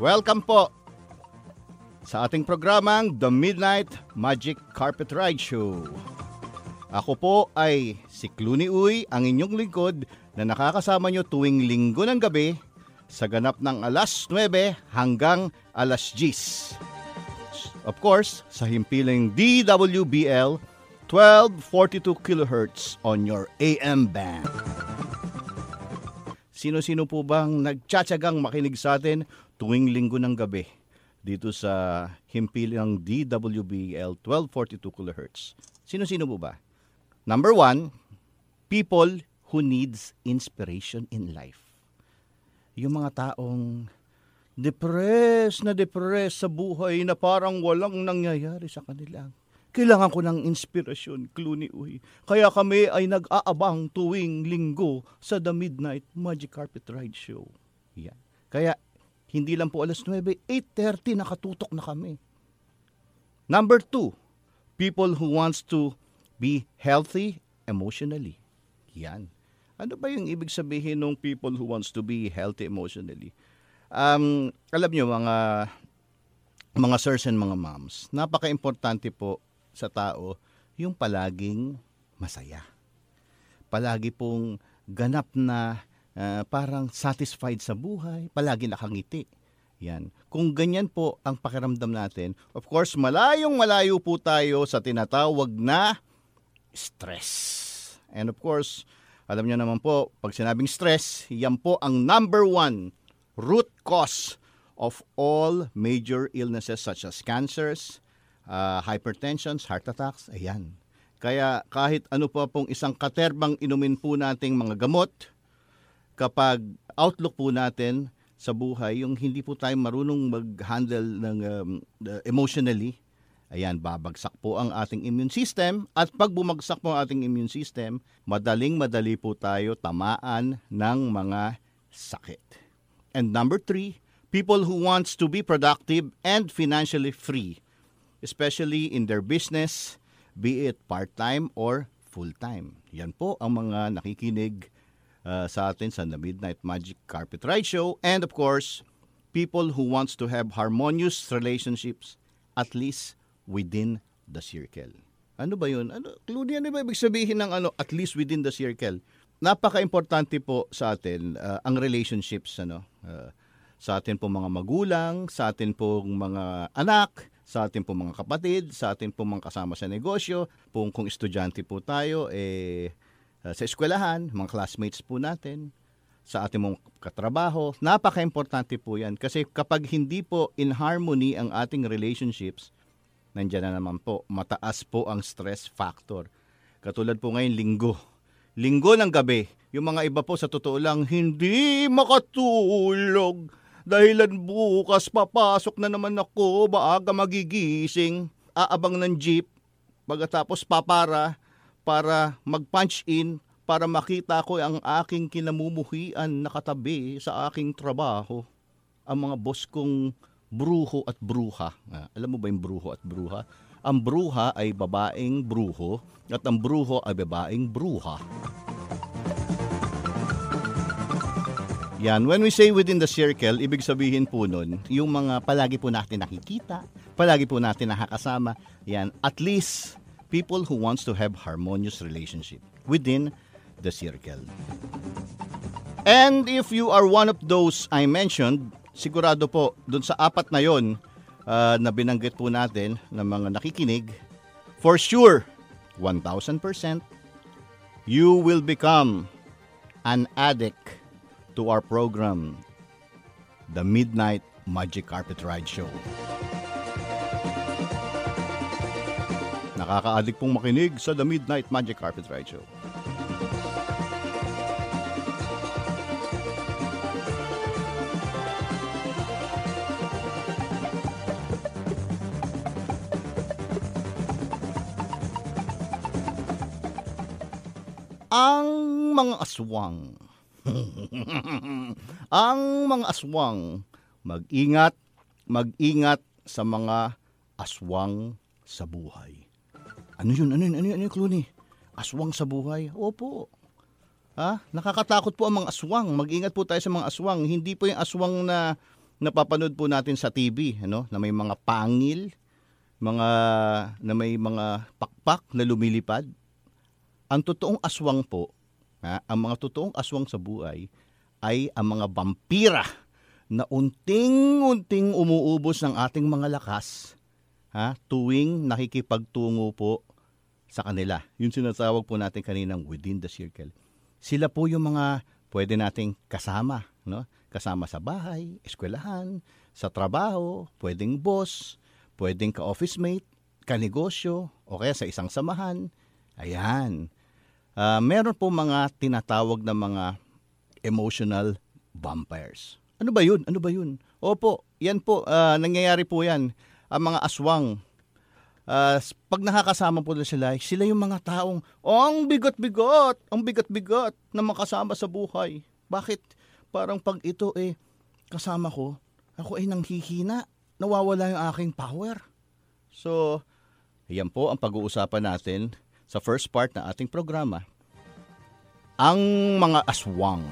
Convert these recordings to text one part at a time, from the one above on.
Welcome po sa ating programang The Midnight Magic Carpet Ride Show. Ako po ay si Clooney Uy, ang inyong lingkod na nakakasama nyo tuwing linggo ng gabi sa ganap ng alas 9 hanggang alas 10. Of course, sa himpiling DWBL 1242 kHz on your AM band. Sino-sino po bang nagtsatsagang makinig sa atin tuwing linggo ng gabi dito sa himpilang DWBL 1242 kHz? Sino-sino po ba? Number one, people who needs inspiration in life. Yung mga taong depressed na depressed sa buhay na parang walang nangyayari sa kanila. Kailangan ko ng inspirasyon, Clooney Uy. Kaya kami ay nag-aabang tuwing linggo sa The Midnight Magic Carpet Ride Show. Yan. Kaya hindi lang po alas 9, 8.30 nakatutok na kami. Number two, people who wants to be healthy emotionally. Yan. Ano ba yung ibig sabihin ng people who wants to be healthy emotionally? Um, alam nyo mga mga sirs and mga moms, napaka-importante po sa tao yung palaging masaya. Palagi pong ganap na uh, parang satisfied sa buhay, palagi nakangiti. Yan. Kung ganyan po ang pakiramdam natin, of course, malayong malayo po tayo sa tinatawag na stress. And of course, alam niyo naman po, pag sinabing stress, yan po ang number one root cause of all major illnesses such as cancers, uh, hypertension, heart attacks, ayan. Kaya kahit ano pa pong isang katerbang inumin po nating mga gamot, kapag outlook po natin sa buhay, yung hindi po tayo marunong mag-handle ng um, emotionally, ayan, babagsak po ang ating immune system at pag bumagsak po ang ating immune system, madaling madali po tayo tamaan ng mga sakit. And number three, people who wants to be productive and financially free especially in their business, be it part-time or full-time. Yan po ang mga nakikinig uh, sa atin sa The Midnight Magic Carpet Ride Show. And of course, people who wants to have harmonious relationships at least within the circle. Ano ba yun? Ano, Claudia, ano ba ibig sabihin ng ano, at least within the circle? Napaka-importante po sa atin uh, ang relationships ano, uh, sa atin po mga magulang, sa atin po mga anak, sa ating po mga kapatid, sa ating po mga kasama sa negosyo, kung, kung estudyante po tayo, eh, uh, sa eskwelahan, mga classmates po natin, sa ating mga katrabaho, napaka-importante po yan. Kasi kapag hindi po in harmony ang ating relationships, nandiyan na naman po, mataas po ang stress factor. Katulad po ngayon, linggo. Linggo ng gabi, yung mga iba po sa totoo lang, hindi makatulog Dahilan bukas papasok na naman ako, maaga magigising, aabang ng jeep, pagkatapos papara para mag-punch in para makita ko ang aking kinamumuhian nakatabi sa aking trabaho. Ang mga boss kong bruho at bruha. Ah, alam mo ba yung bruho at bruha? Ang bruha ay babaeng bruho at ang bruho ay babaeng bruha. Yan, when we say within the circle, ibig sabihin po nun, yung mga palagi po natin nakikita, palagi po natin nakakasama, yan, at least people who wants to have harmonious relationship within the circle. And if you are one of those I mentioned, sigurado po, dun sa apat na yon uh, na binanggit po natin ng mga nakikinig, for sure, 1,000%, you will become an addict to our program, The Midnight Magic Carpet Ride Show. Nakakaadik pong makinig sa The Midnight Magic Carpet Ride Show. ang mga aswang ang mga aswang, mag-ingat, mag-ingat sa mga aswang sa buhay. Ano yun? Ano yun? Ano yun, ano yun Clooney? Aswang sa buhay? Opo. Ha? Nakakatakot po ang mga aswang. Mag-ingat po tayo sa mga aswang. Hindi po yung aswang na napapanood po natin sa TV, ano, na may mga pangil, mga na may mga pakpak na lumilipad. Ang totoong aswang po, ha, ang mga totoong aswang sa buhay ay ang mga vampira na unting-unting umuubos ng ating mga lakas ha, tuwing nakikipagtungo po sa kanila. Yung sinasawag po natin kaninang within the circle. Sila po yung mga pwede nating kasama, no? Kasama sa bahay, eskwelahan, sa trabaho, pwedeng boss, pwedeng ka-office mate, ka-negosyo, o kaya sa isang samahan. Ayan. Uh, meron po mga tinatawag na mga emotional vampires. Ano ba yun? Ano ba yun? Opo, yan po, uh, nangyayari po yan. Ang mga aswang, uh, pag nakakasama po sila, sila yung mga taong, oh, ang bigot-bigot, ang bigot-bigot na makasama sa buhay. Bakit? Parang pag ito eh, kasama ko, ako ay nanghihina, nawawala yung aking power. So, yan po ang pag-uusapan natin sa first part ng ating programa. Ang mga aswang.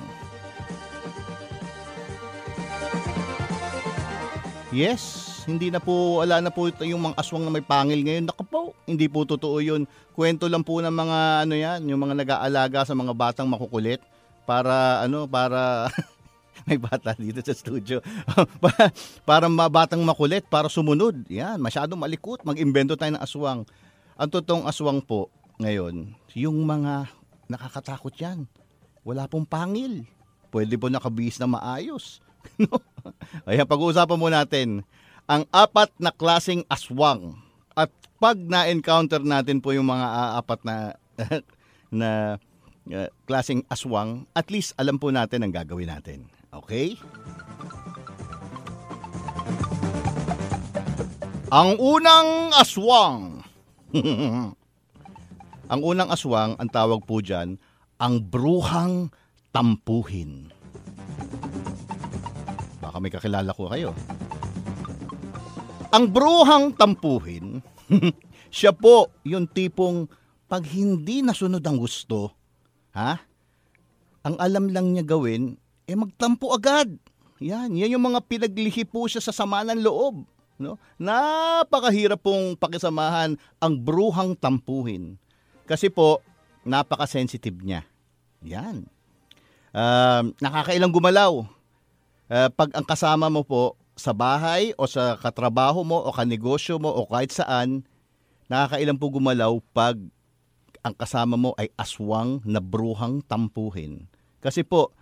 Yes, hindi na po, wala na po yung mga aswang na may pangil ngayon. Naku po, hindi po totoo yun. Kwento lang po ng mga ano yan, yung mga nag-aalaga sa mga batang makukulit para ano, para may bata dito sa studio. para, para batang makulit, para sumunod. Yan, masyadong malikot. Mag-imbento tayo ng aswang. Ang totoong aswang po ngayon, yung mga nakakatakot yan. Wala pong pangil. Pwede po nakabihis na maayos. no? Ayan, pag-uusapan mo natin ang apat na klasing aswang. At pag na-encounter natin po yung mga apat na na uh, klaseng aswang, at least alam po natin ang gagawin natin. Okay? Ang unang aswang. ang unang aswang, ang tawag po dyan, ang bruhang tampuhin. Baka may kakilala ko kayo. Ang bruhang tampuhin, siya po yung tipong pag hindi nasunod ang gusto, ha? Ang alam lang niya gawin, eh magtampo agad. Yan, yan yung mga pinaglihi po siya sa sama ng loob. No? Napakahirap pong pakisamahan ang bruhang tampuhin. Kasi po, napaka-sensitive niya. Yan. Uh, nakakailang gumalaw. Uh, pag ang kasama mo po sa bahay o sa katrabaho mo o kanegosyo mo o kahit saan, nakakailan po gumalaw pag ang kasama mo ay aswang na bruhang tampuhin. Kasi po,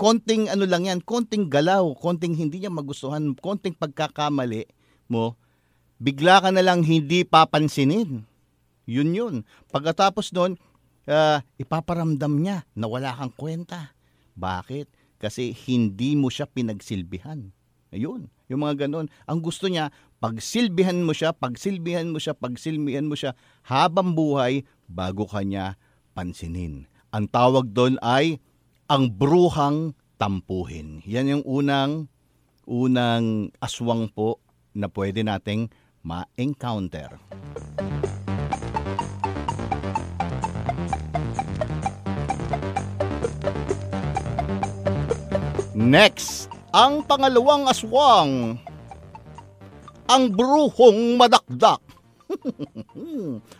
konting ano lang yan, konting galaw, konting hindi niya magustuhan, konting pagkakamali mo, bigla ka na lang hindi papansinin. Yun yun. Pagkatapos nun, uh, ipaparamdam niya na wala kang kwenta. Bakit? Kasi hindi mo siya pinagsilbihan. Ayun, yung mga ganun. Ang gusto niya, pagsilbihan mo siya, pagsilbihan mo siya, pagsilbihan mo siya habang buhay bago kanya pansinin. Ang tawag doon ay ang bruhang tampuhin. Yan yung unang unang aswang po na pwede nating ma-encounter. Next, ang pangalawang aswang, ang bruhong madakdak.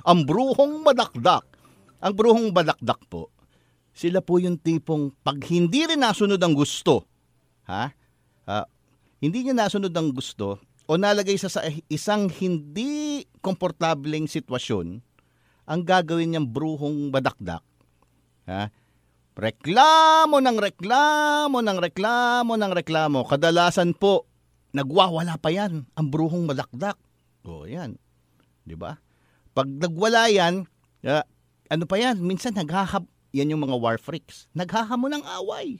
ang bruhong madakdak. Ang bruhong madakdak po, sila po yung tipong pag hindi rin nasunod ang gusto, ha? Uh, hindi niya nasunod ang gusto o nalagay sa, sa isang hindi komportableng sitwasyon, ang gagawin niyang bruhong madakdak, ha? Reklamo ng reklamo ng reklamo ng reklamo. Kadalasan po, nagwawala pa yan ang bruhong malakdak. O, yan. Di ba? Pag nagwala yan, uh, ano pa yan? Minsan naghahab, yan yung mga war freaks. Naghahamo ng away.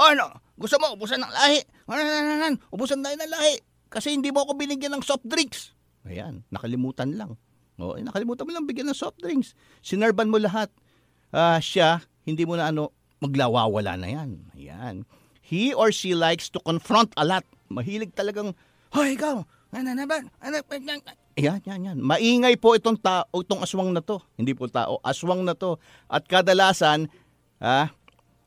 Ano? Gusto mo, ubusan ng lahi? Ubusan tayo ng lahi. Kasi hindi mo ako binigyan ng soft drinks. Ayan, nakalimutan lang. O, eh, nakalimutan mo lang bigyan ng soft drinks. Sinerban mo lahat. Uh, siya, hindi mo na ano, maglawawala na yan. Yan. He or she likes to confront a lot. Mahilig talagang, Hoy, ikaw! Ano na ba? Ano, yan, yan, yan. Maingay po itong tao, itong aswang na to. Hindi po tao, aswang na to. At kadalasan, ah,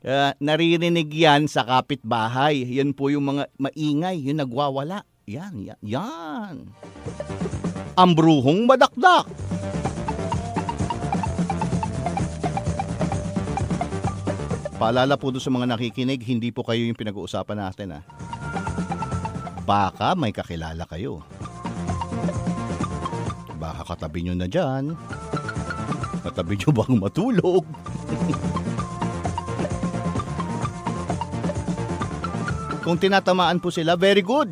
Uh, naririnig yan sa kapitbahay. Yan po yung mga maingay, yung nagwawala. Yan, yan, yan. Ang madakdak. Paalala po doon sa mga nakikinig, hindi po kayo yung pinag-uusapan natin ha. Baka may kakilala kayo. Baka katabi nyo na dyan. Katabi nyo bang matulog? Kung tinatamaan po sila, very good.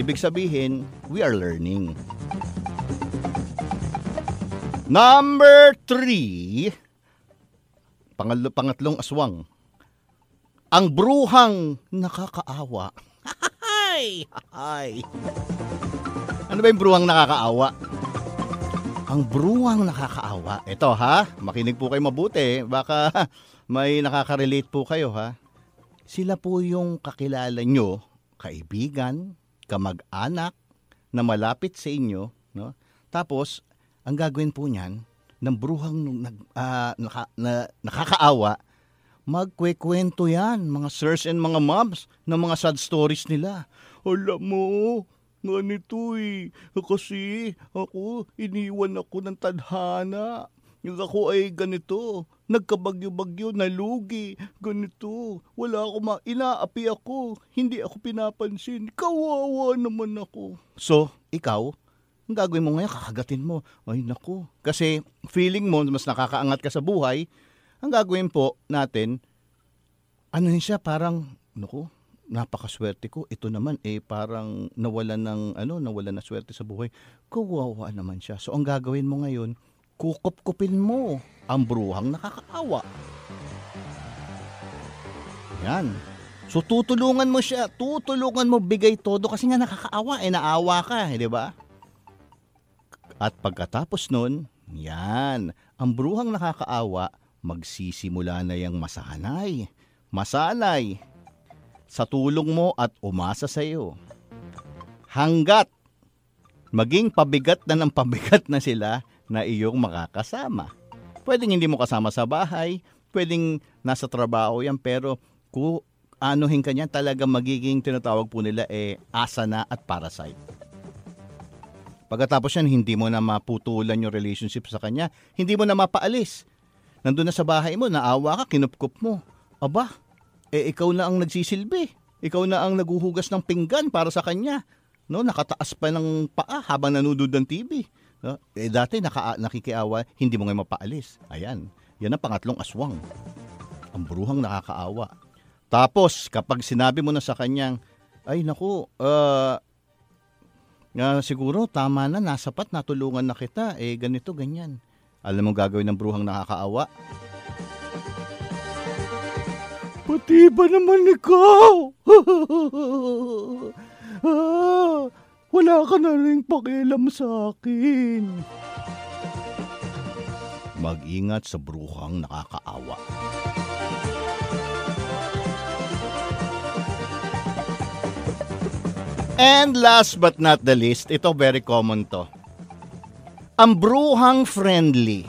Ibig sabihin, we are learning. Number three, pangal- pangatlong aswang. Ang bruhang nakakaawa. Hay! Hay! Ano ba yung bruhang nakakaawa? Ang bruhang nakakaawa. Ito ha, makinig po kayo mabuti. Baka may nakaka-relate po kayo ha. Sila po yung kakilala nyo, kaibigan, kamag-anak, na malapit sa inyo. No? Tapos, ang gagawin po niyan, ng bruhang nag, uh, naka, na, nakakaawa, magkwekwento yan, mga sirs and mga moms, ng mga sad stories nila. Alam mo, ganito eh, kasi ako, iniwan ako ng tadhana. Ako ay ganito, nagkabagyo-bagyo, nalugi, ganito. Wala ako ma, inaapi ako, hindi ako pinapansin. Kawawa naman ako. So, ikaw, ang gagawin mo ngayon, kakagatin mo. Ay, naku. Kasi feeling mo, mas nakakaangat ka sa buhay, ang gagawin po natin, ano yun siya, parang, naku, napakaswerte ko. Ito naman, eh, parang nawala ng, ano, nawala na swerte sa buhay. Kawawa naman siya. So, ang gagawin mo ngayon, kukup-kupin mo ang bruhang nakakaawa. Yan. So tutulungan mo siya, tutulungan mo bigay todo kasi nga nakakaawa, eh naawa ka, eh, di ba? At pagkatapos nun, yan, ang bruhang nakakaawa, magsisimula na yung masanay. Masanay sa tulong mo at umasa sa iyo. Hanggat maging pabigat na ng pabigat na sila, na iyong makakasama. Pwedeng hindi mo kasama sa bahay, pwedeng nasa trabaho yan, pero kung anuhin ka niyan, talaga magiging tinatawag po nila eh asana at parasite. Pagkatapos yan, hindi mo na maputulan yung relationship sa kanya, hindi mo na mapaalis. Nandun na sa bahay mo, naawa ka, kinupkup mo. Aba, eh ikaw na ang nagsisilbi. Ikaw na ang naguhugas ng pinggan para sa kanya. No, nakataas pa ng paa habang nanonood ng TV. No? Eh, dati naka, nakikiawa, hindi mo ngayon mapaalis. Ayan, yan ang pangatlong aswang. Ang bruhang nakakaawa. Tapos, kapag sinabi mo na sa kanyang, ay naku, uh, uh, siguro tama na, nasapat, natulungan na kita, eh ganito, ganyan. Alam mo gagawin ng bruhang nakakaawa? Pati ba naman ikaw? ah, wala ka na rin pakialam sa akin. Mag-ingat sa bruhang nakakaawa. And last but not the least, ito very common to. Ang bruhang friendly.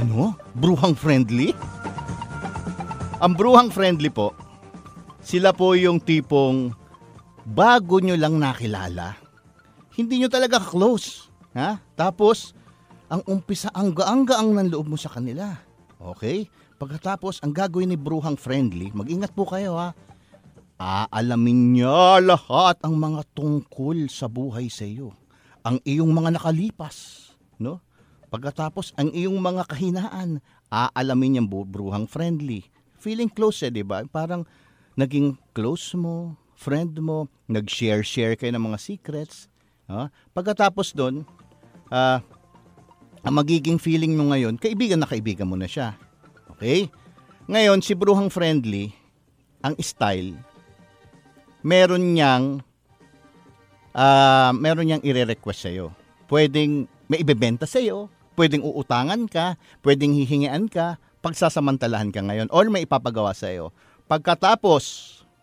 Ano? Bruhang friendly? Ang bruhang friendly po, sila po yung tipong bago nyo lang nakilala, hindi nyo talaga close. Ha? Tapos, ang umpisa, ang gaang-gaang ng loob mo sa kanila. Okay? Pagkatapos, ang gagawin ni Bruhang Friendly, mag-ingat po kayo ha. Aalamin niya lahat ang mga tungkol sa buhay sa iyo. Ang iyong mga nakalipas. No? Pagkatapos, ang iyong mga kahinaan, aalamin niyang Bruhang Friendly. Feeling close eh, di ba? Parang naging close mo, friend mo, nag-share-share kayo ng mga secrets. Uh, pagkatapos doon, uh, ang magiging feeling mo ngayon, kaibigan na kaibigan mo na siya. Okay? Ngayon, si Bruhang Friendly, ang style, meron niyang uh, meron niyang ire-request sa'yo. Pwedeng may ibebenta sa'yo, pwedeng uutangan ka, pwedeng hihingian ka, pagsasamantalahan ka ngayon, or may ipapagawa sa'yo. Pagkatapos,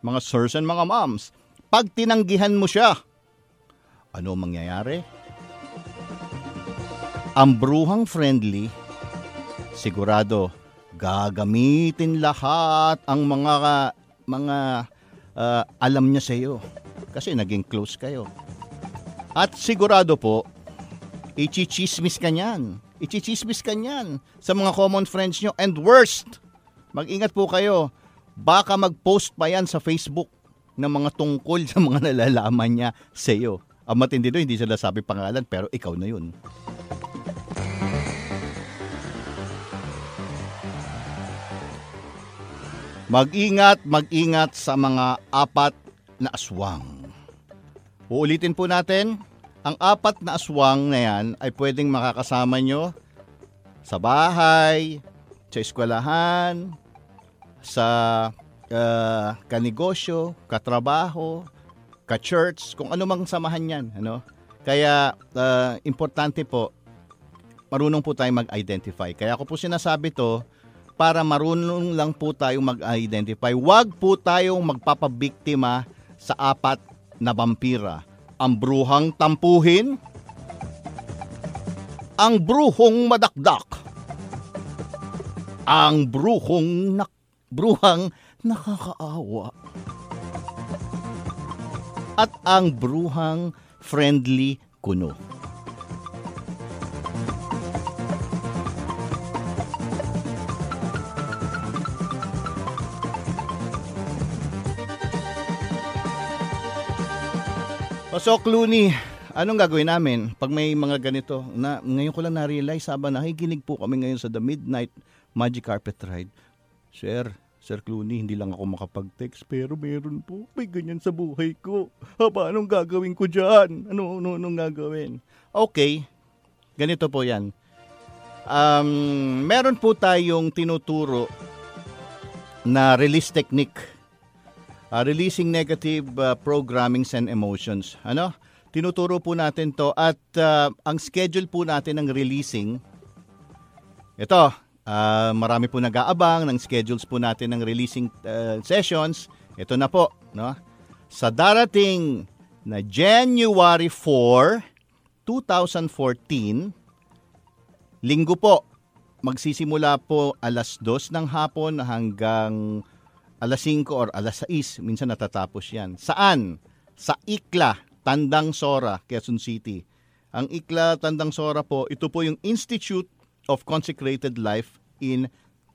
mga sirs and mga moms, pag tinanggihan mo siya, ano mangyayari? ang bruhang friendly, sigurado gagamitin lahat ang mga mga uh, alam niya sa iyo kasi naging close kayo. At sigurado po, ichichismis ka niyan. Ichichismis ka niyan sa mga common friends nyo. And worst, mag-ingat po kayo, baka mag-post pa yan sa Facebook ng mga tungkol sa mga nalalaman niya sa iyo. Ang matindi doon, hindi sila sabi pangalan, pero ikaw na yun. Mag-ingat, mag-ingat sa mga apat na aswang. Uulitin po natin, ang apat na aswang na yan ay pwedeng makakasama nyo sa bahay, sa eskwelahan, sa uh, kanegosyo, katrabaho, ka-church, kung ano mang samahan yan. Ano? Kaya uh, importante po, marunong po tayo mag-identify. Kaya ako po sinasabi to, para marunong lang po tayong mag-identify. Huwag po tayong magpapabiktima sa apat na vampira. Ang bruhang tampuhin, ang bruhong madakdak, ang bruhong nak bruhang nakakaawa, at ang bruhang friendly kuno. So Clooney, anong gagawin namin pag may mga ganito? Na, ngayon ko lang na-realize habang nakikinig po kami ngayon sa The Midnight Magic Carpet Ride. Sir, Sir Clooney, hindi lang ako makapag-text pero meron po. May ganyan sa buhay ko. Haba, anong gagawin ko dyan? Ano, ano, anong gagawin? Okay, ganito po yan. Um, meron po tayong tinuturo na release technique uh, releasing negative uh, programmings and emotions. Ano? Tinuturo po natin to at uh, ang schedule po natin ng releasing ito, uh, marami po nag-aabang ng schedules po natin ng releasing uh, sessions. Ito na po, no? Sa darating na January 4, 2014, linggo po, magsisimula po alas 2 ng hapon hanggang alas 5 or alas 6, minsan natatapos yan. Saan? Sa Ikla, Tandang Sora, Quezon City. Ang Ikla, Tandang Sora po, ito po yung Institute of Consecrated Life in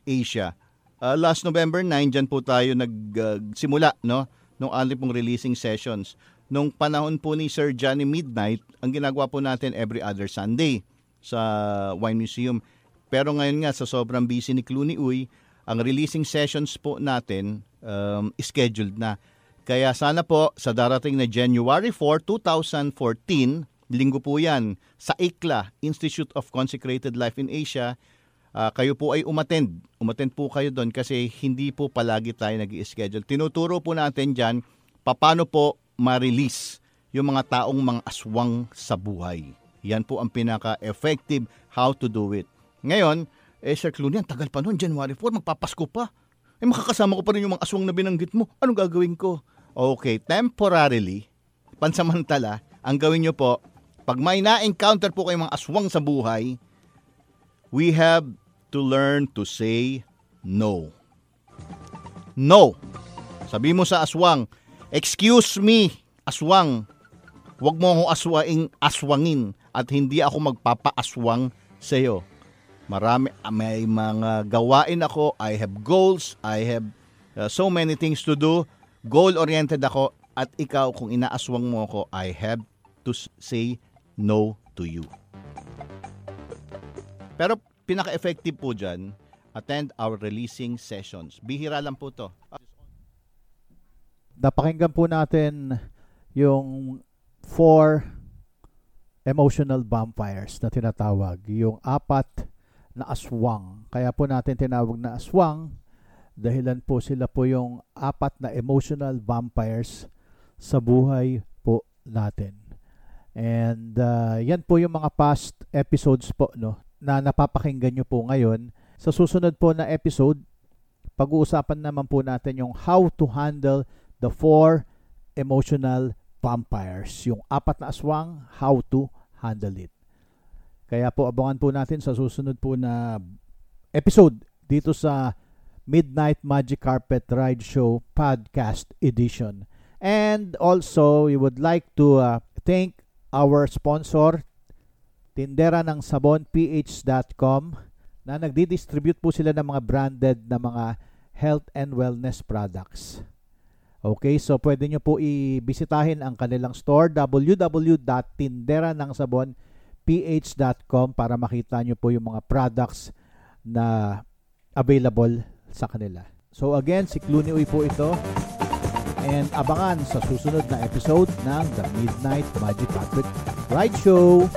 Asia. Uh, last November 9, dyan po tayo nagsimula, uh, no? Nung ali pong releasing sessions. Nung panahon po ni Sir Johnny Midnight, ang ginagawa po natin every other Sunday sa Wine Museum. Pero ngayon nga, sa sobrang busy ni Clooney Uy, ang releasing sessions po natin um, scheduled na. Kaya sana po sa darating na January 4, 2014, linggo po yan, sa ICLA, Institute of Consecrated Life in Asia, uh, kayo po ay umattend. Umattend po kayo doon kasi hindi po palagi tayo nag schedule Tinuturo po natin dyan paano po ma-release yung mga taong mga aswang sa buhay. Yan po ang pinaka-effective how to do it. Ngayon, eh, Sir Clooney, ang tagal pa noon, January 4, magpapasko pa. Eh, makakasama ko pa rin yung mga aswang na binanggit mo. Anong gagawin ko? Okay, temporarily, pansamantala, ang gawin nyo po, pag may na-encounter po kayong mga aswang sa buhay, we have to learn to say no. No. Sabi mo sa aswang, excuse me, aswang, huwag mo akong aswaing aswangin at hindi ako magpapaaswang sa iyo. Marami, may mga gawain ako. I have goals. I have uh, so many things to do. Goal-oriented ako. At ikaw, kung inaaswang mo ako, I have to say no to you. Pero pinaka-effective po dyan, attend our releasing sessions. Bihira lang po to. Napakinggan po natin yung four emotional vampires na tinatawag. Yung apat na aswang. Kaya po natin tinawag na aswang dahilan po sila po yung apat na emotional vampires sa buhay po natin. And uh, yan po yung mga past episodes po no na napapakinggan nyo po ngayon. Sa susunod po na episode, pag-uusapan naman po natin yung how to handle the four emotional vampires. Yung apat na aswang, how to handle it. Kaya po abangan po natin sa susunod po na episode dito sa Midnight Magic Carpet Ride Show Podcast Edition. And also, we would like to uh, thank our sponsor, Tindera ng Sabon, ph.com, na nagdi-distribute po sila ng mga branded na mga health and wellness products. Okay, so pwede nyo po i-bisitahin ang kanilang store www.tinderanangsabonph.com para makita nyo po yung mga products na available sa kanila. So again, si Clooney Uy po ito and abangan sa susunod na episode ng The Midnight Magic Carpet Ride Show.